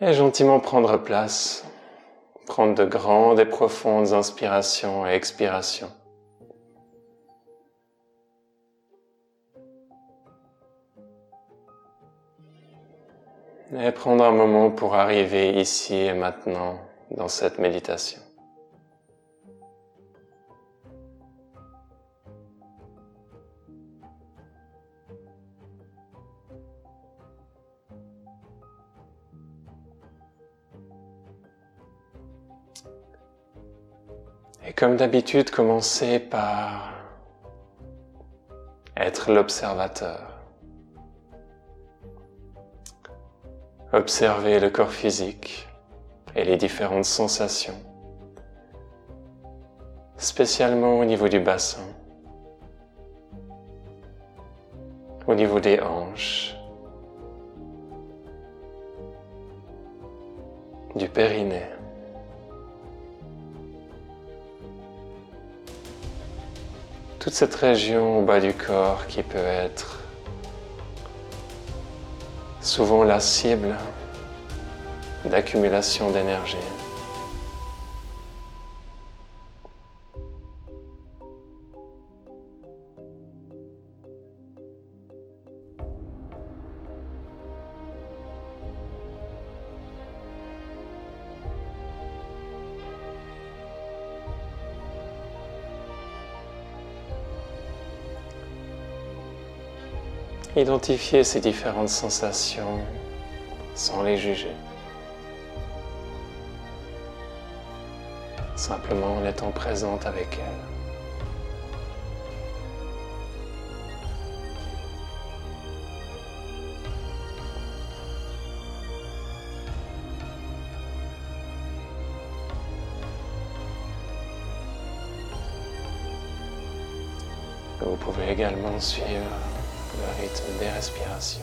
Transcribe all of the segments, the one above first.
Et gentiment prendre place, prendre de grandes et profondes inspirations et expirations. Et prendre un moment pour arriver ici et maintenant dans cette méditation. Comme d'habitude, commencez par être l'observateur. Observez le corps physique et les différentes sensations, spécialement au niveau du bassin, au niveau des hanches, du périnée. Toute cette région au bas du corps qui peut être souvent la cible d'accumulation d'énergie. Identifier ces différentes sensations sans les juger. Simplement en étant présente avec elles. Vous pouvez également suivre rythme des respirations.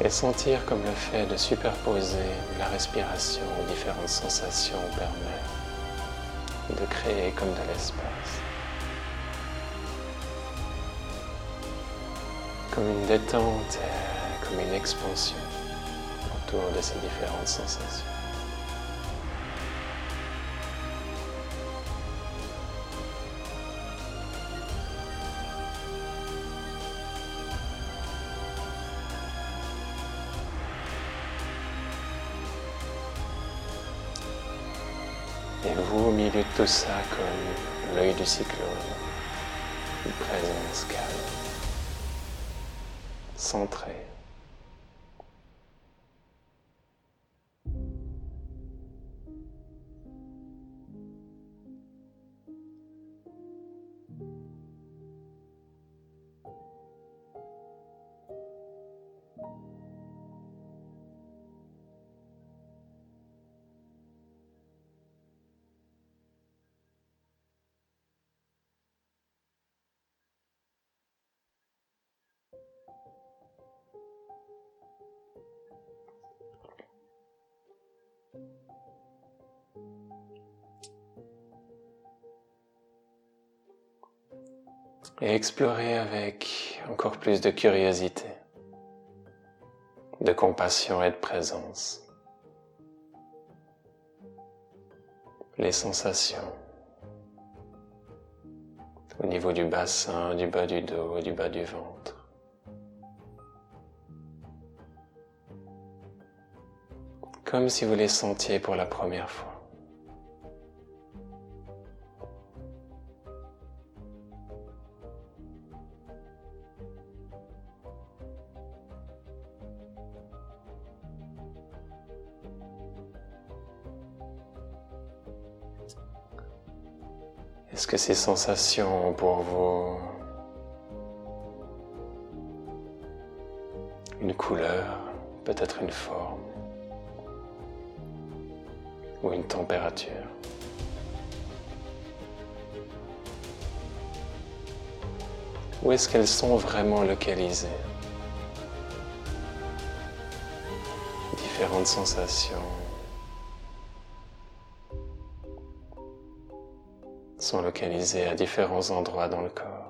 Et sentir comme le fait de superposer la respiration aux différentes sensations permet de créer comme de l'espace. Comme une détente, comme une expansion autour de ces différentes sensations. Tout ça, comme l'œil du cyclone, une présence calme, centrée. Et explorer avec encore plus de curiosité, de compassion et de présence les sensations au niveau du bassin, du bas du dos, du bas du ventre. Comme si vous les sentiez pour la première fois. Que ces sensations ont pour vous une couleur, peut-être une forme ou une température? Où est-ce qu'elles sont vraiment localisées? Différentes sensations. Sont localisés à différents endroits dans le corps.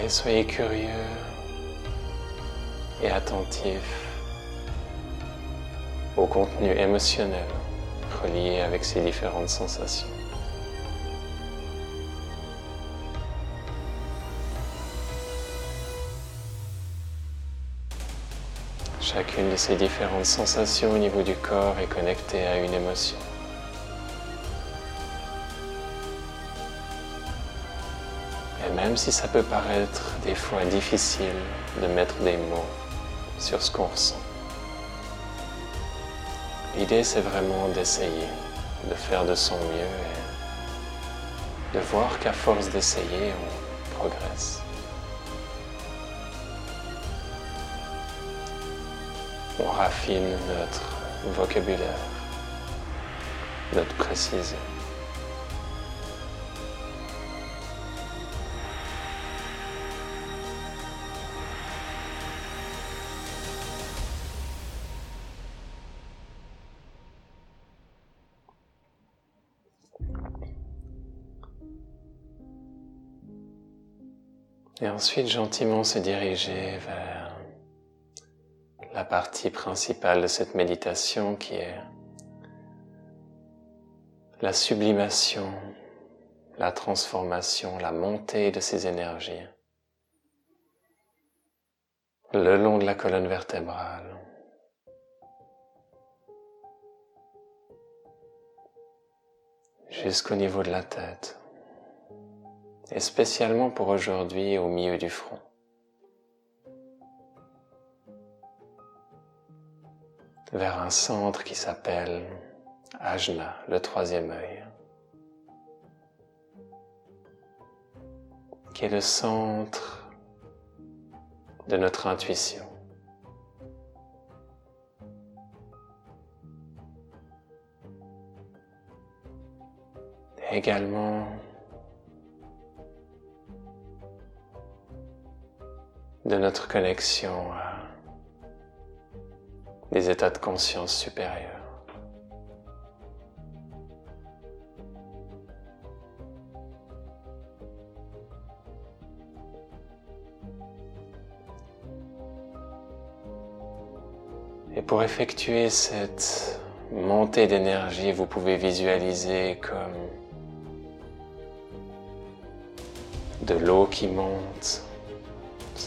Et soyez curieux et attentif au contenu émotionnel relié avec ces différentes sensations. Chacune de ces différentes sensations au niveau du corps est connectée à une émotion. Même si ça peut paraître des fois difficile de mettre des mots sur ce qu'on ressent, l'idée c'est vraiment d'essayer, de faire de son mieux et de voir qu'à force d'essayer, on progresse. on raffine notre vocabulaire, notre précision. Et ensuite gentiment se diriger vers la partie principale de cette méditation qui est la sublimation, la transformation, la montée de ces énergies le long de la colonne vertébrale. jusqu'au niveau de la tête, et spécialement pour aujourd'hui au milieu du front. vers un centre qui s'appelle Ajna, le troisième œil, qui est le centre de notre intuition. également de notre connexion à des états de conscience supérieurs. Et pour effectuer cette montée d'énergie, vous pouvez visualiser comme de l'eau qui monte,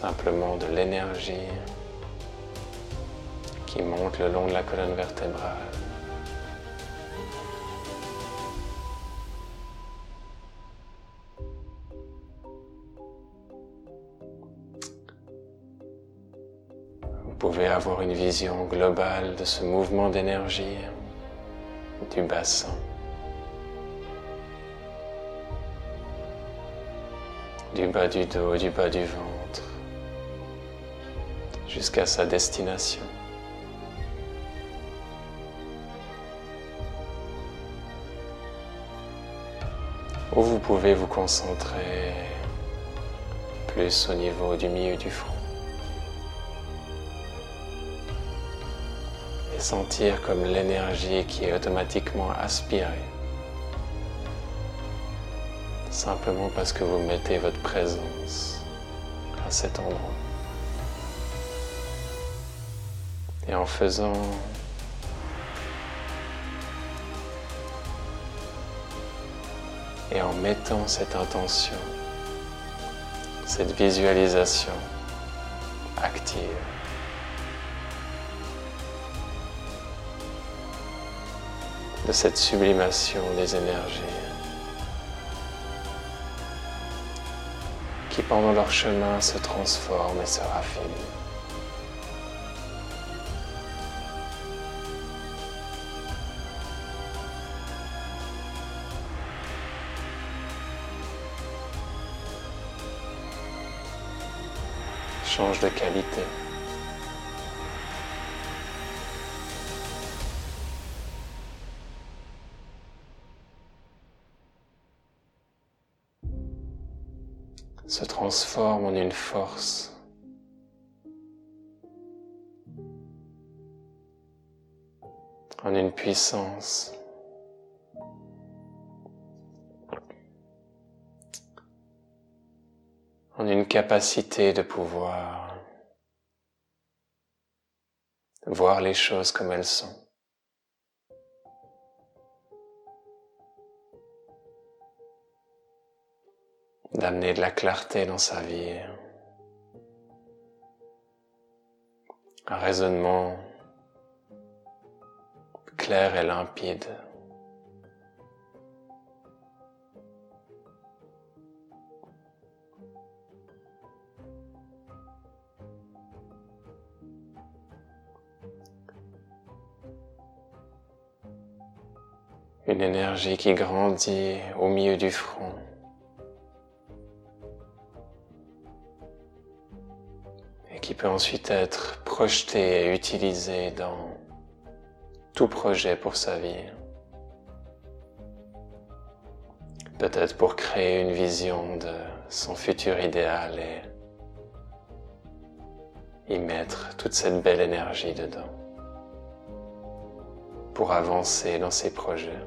simplement de l'énergie qui monte le long de la colonne vertébrale. Vous pouvez avoir une vision globale de ce mouvement d'énergie du bassin. du bas du dos, du bas du ventre, jusqu'à sa destination. où vous pouvez vous concentrer plus au niveau du milieu du front. Et sentir comme l'énergie qui est automatiquement aspirée. Simplement parce que vous mettez votre présence à cet endroit. Et en faisant et en mettant cette intention, cette visualisation active. de cette sublimation des énergies qui pendant leur chemin se transforment et se raffinent. De qualité. se transforme en une force en une puissance une capacité de pouvoir voir les choses comme elles sont. d'amener de la clarté dans sa vie, un raisonnement clair et limpide. Une énergie qui grandit au milieu du front. Et qui peut ensuite être projetée et utilisée dans tout projet pour sa vie. Peut-être pour créer une vision de son futur idéal et y mettre toute cette belle énergie dedans pour avancer dans ses projets,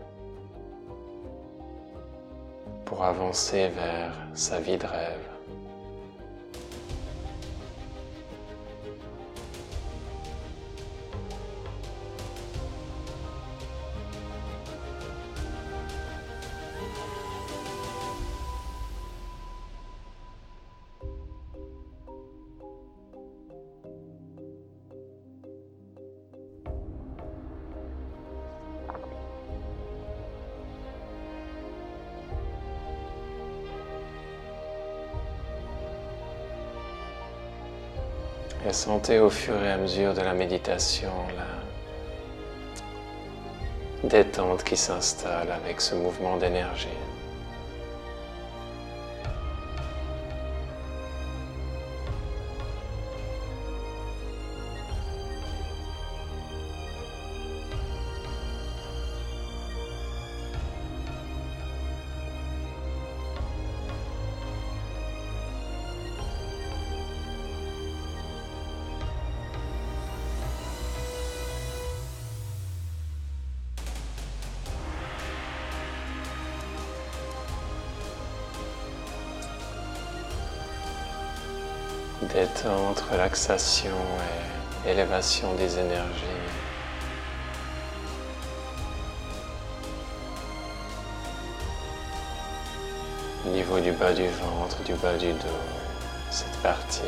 pour avancer vers sa vie de rêve. Sentez au fur et à mesure de la méditation la détente qui s'installe avec ce mouvement d'énergie. Et élévation des énergies. Au niveau du bas du ventre, du bas du dos, cette partie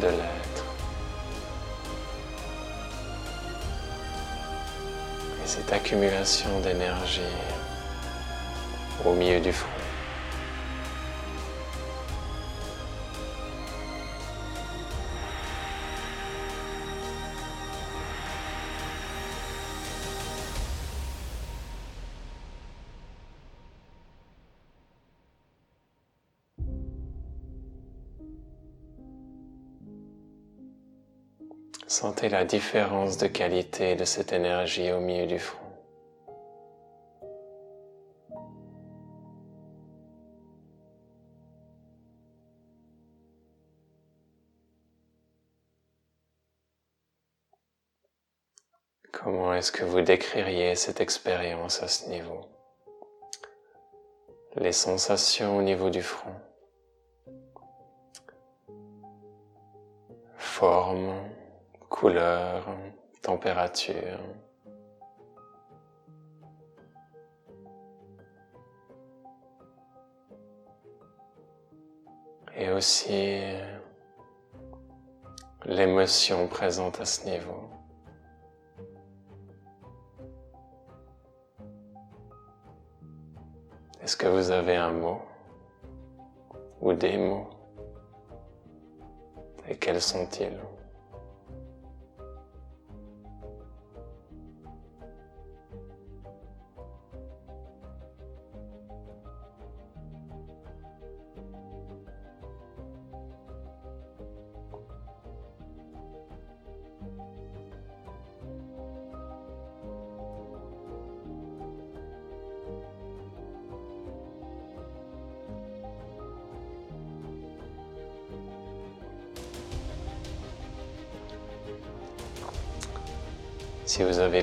de l'être. Et cette accumulation d'énergie au milieu du front. La différence de qualité de cette énergie au milieu du front. Comment est-ce que vous décririez cette expérience à ce niveau? Les sensations au niveau du front? Forme? Couleur, température. Et aussi l'émotion présente à ce niveau. Est-ce que vous avez un mot ou des mots? Et quels sont-ils?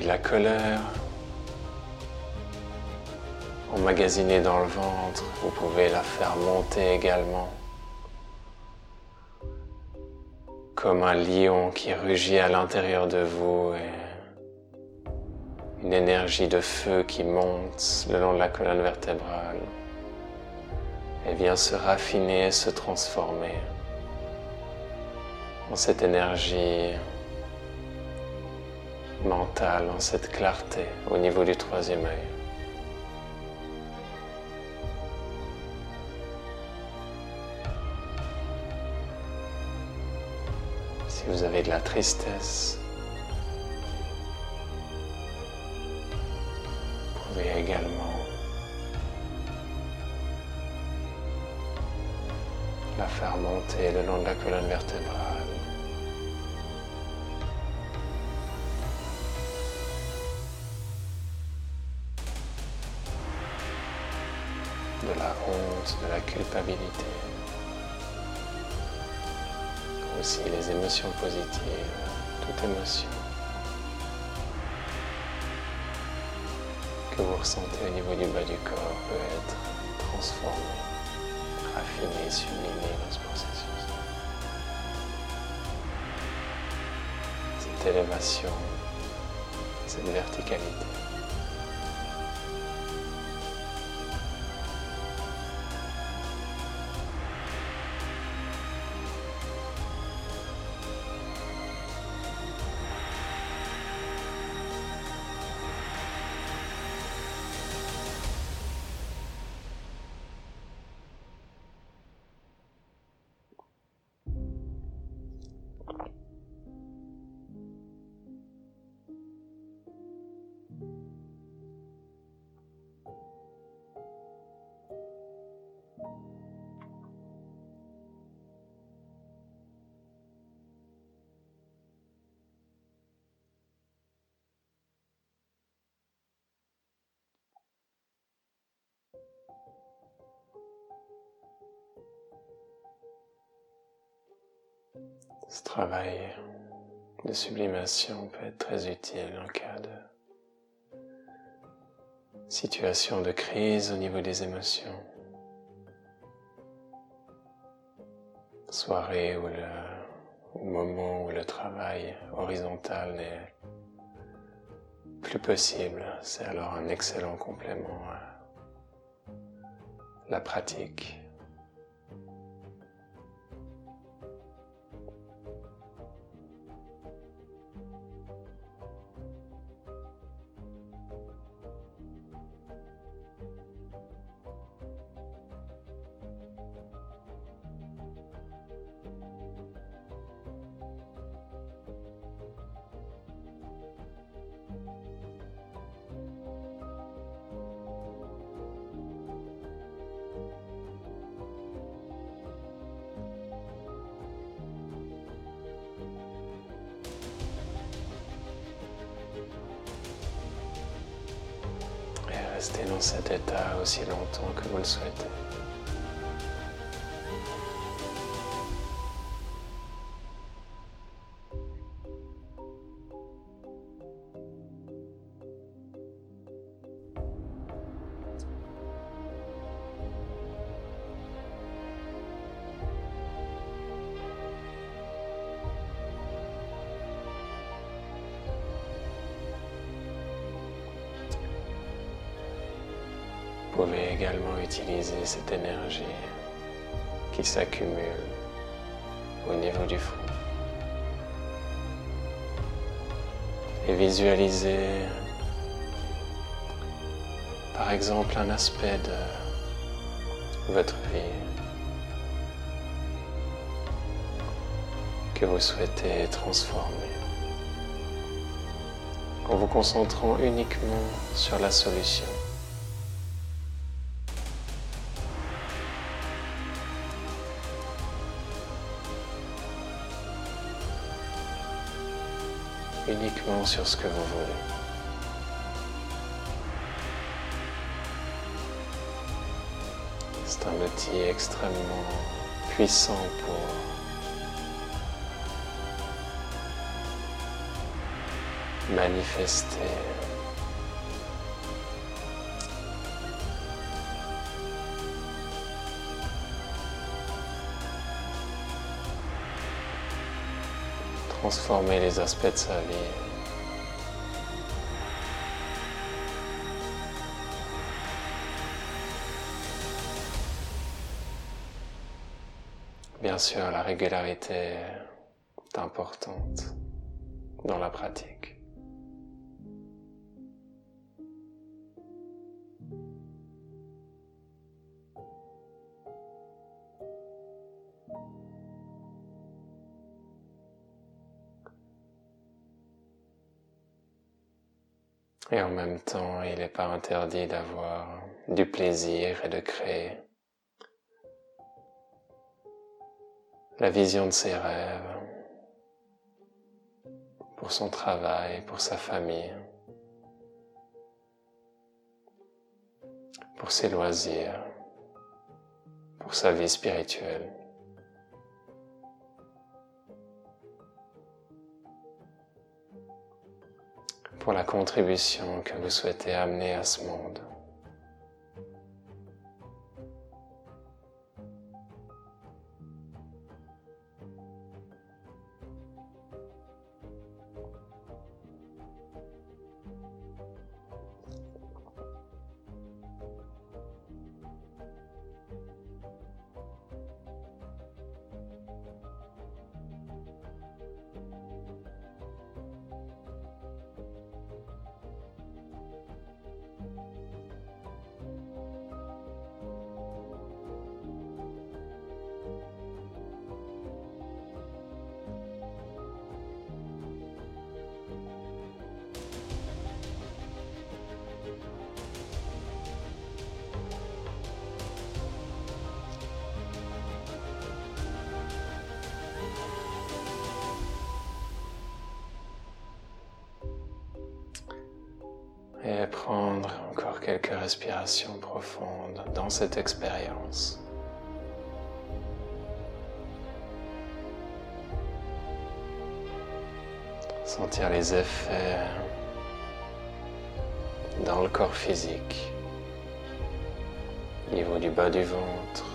La colère emmagasinée dans le ventre, vous pouvez la faire monter également. Comme un lion qui rugit à l'intérieur de vous et une énergie de feu qui monte le long de la colonne vertébrale et vient se raffiner et se transformer en cette énergie mentale, en cette clarté au niveau du troisième œil. Si vous avez de la tristesse, vous pouvez également la faire monter le long de la colonne vertébrale. De la culpabilité aussi les émotions positives, toute émotion que vous ressentez au niveau du bas du corps peut être transformée, raffinée, sublimée dans ce processus. Cette élévation, cette verticalité. Ce travail de sublimation peut être très utile en cas de situation de crise au niveau des émotions. Soirée ou le moment où le travail horizontal n'est plus possible, c'est alors un excellent complément à la pratique. Dans cet état aussi longtemps que vous le souhaitez. Pouvez également utiliser cette énergie qui s'accumule au niveau du front. Et visualiser par exemple un aspect de votre vie que vous souhaitez transformer en vous concentrant uniquement sur la solution. Sur ce que vous voulez. C'est un outil extrêmement puissant pour manifester transformer les aspects de sa vie. Bien sûr, la régularité est importante dans la pratique. Et en même temps, il n'est pas interdit d'avoir du plaisir et de créer. La vision de ses rêves. Pour son travail, pour sa famille, pour ses loisirs, pour sa vie spirituelle. Pour la contribution que vous souhaitez amener à ce monde. Respirations profondes dans cette expérience. Sentir les effets dans le corps physique, au niveau du bas du ventre,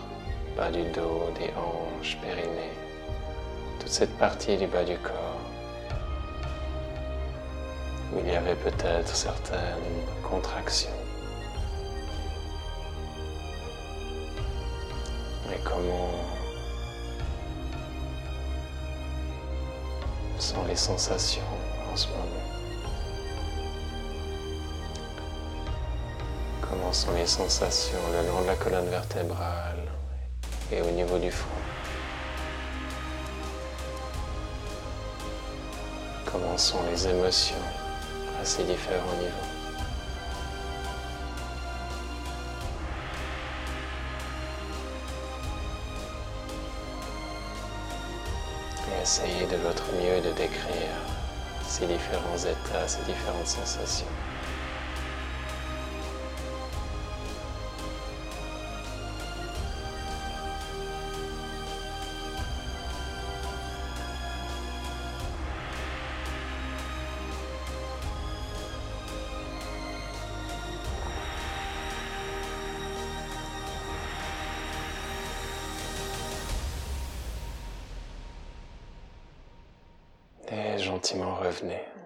bas du dos, des hanches, périnée, toute cette partie du bas du corps où il y avait peut-être certaines contractions. Et comment sont les sensations en ce moment? Comment sont les sensations le long de la colonne vertébrale et au niveau du front? Comment sont les émotions à ces différents niveaux? Essayez de votre mieux de décrire ces différents états, ces différentes sensations. Et gentiment revenez.